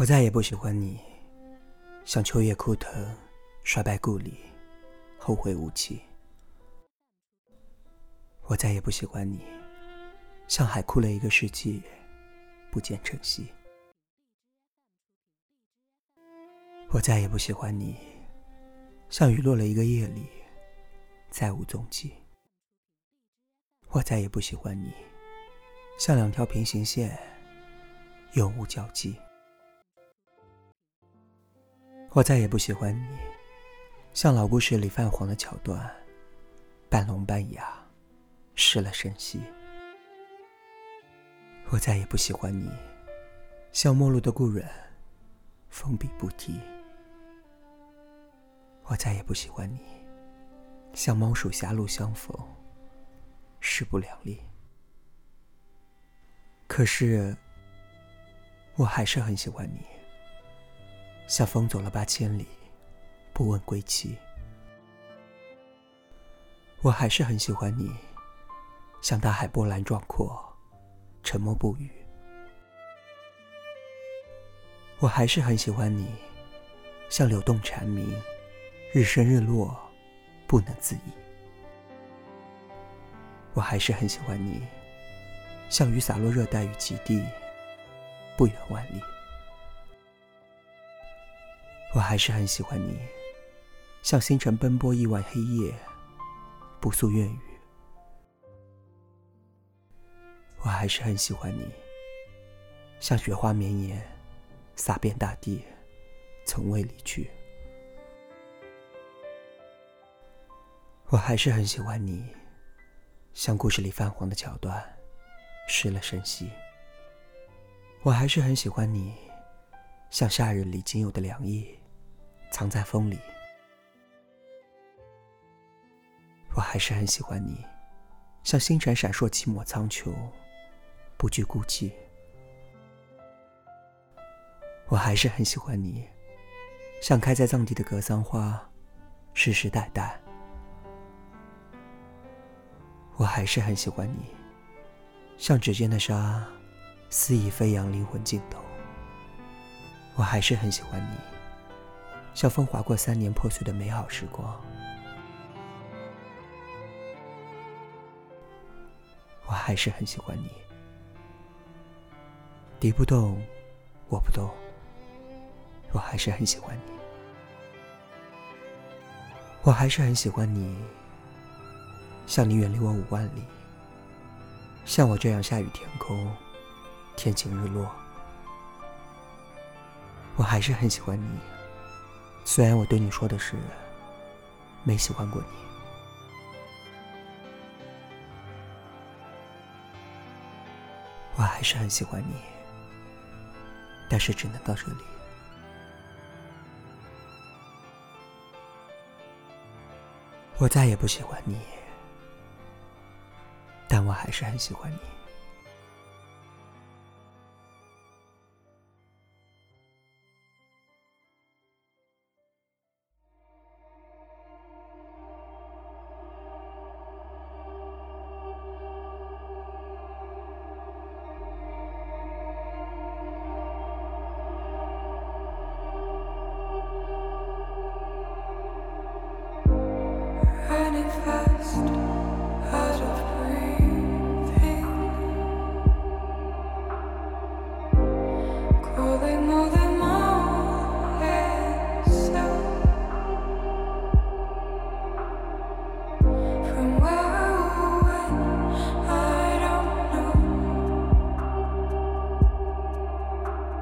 我再也不喜欢你，像秋叶枯藤，衰败故里，后会无期。我再也不喜欢你，像海枯了一个世纪，不见晨曦。我再也不喜欢你，像雨落了一个夜里，再无踪迹。我再也不喜欢你，像两条平行线，永无交集。我再也不喜欢你，像老故事里泛黄的桥段，半聋半哑，失了声息。我再也不喜欢你，像陌路的故人，封笔不提。我再也不喜欢你，像猫鼠狭路相逢，势不两立。可是，我还是很喜欢你。像风走了八千里，不问归期。我还是很喜欢你，像大海波澜壮阔，沉默不语。我还是很喜欢你，像流动蝉鸣，日升日落，不能自已。我还是很喜欢你，像雨洒落热带雨极地，不远万里。我还是很喜欢你，像星辰奔波亿万黑夜，不诉怨语。我还是很喜欢你，像雪花绵延，洒遍大地，从未离去。我还是很喜欢你，像故事里泛黄的桥段，失了声息。我还是很喜欢你，像夏日里仅有的凉意。藏在风里，我还是很喜欢你，像星辰闪烁，寂寞苍穹，不惧孤寂。我还是很喜欢你，像开在藏地的格桑花，世世代代。我还是很喜欢你，像指尖的沙，肆意飞扬，灵魂尽头。我还是很喜欢你。像风划过三年破碎的美好时光，我还是很喜欢你。敌不动，我不动，我还是很喜欢你。我还是很喜欢你，像你远离我五万里，像我这样下雨天空，天晴日落。我还是很喜欢你。虽然我对你说的是没喜欢过你，我还是很喜欢你，但是只能到这里。我再也不喜欢你，但我还是很喜欢你。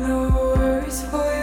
No worries for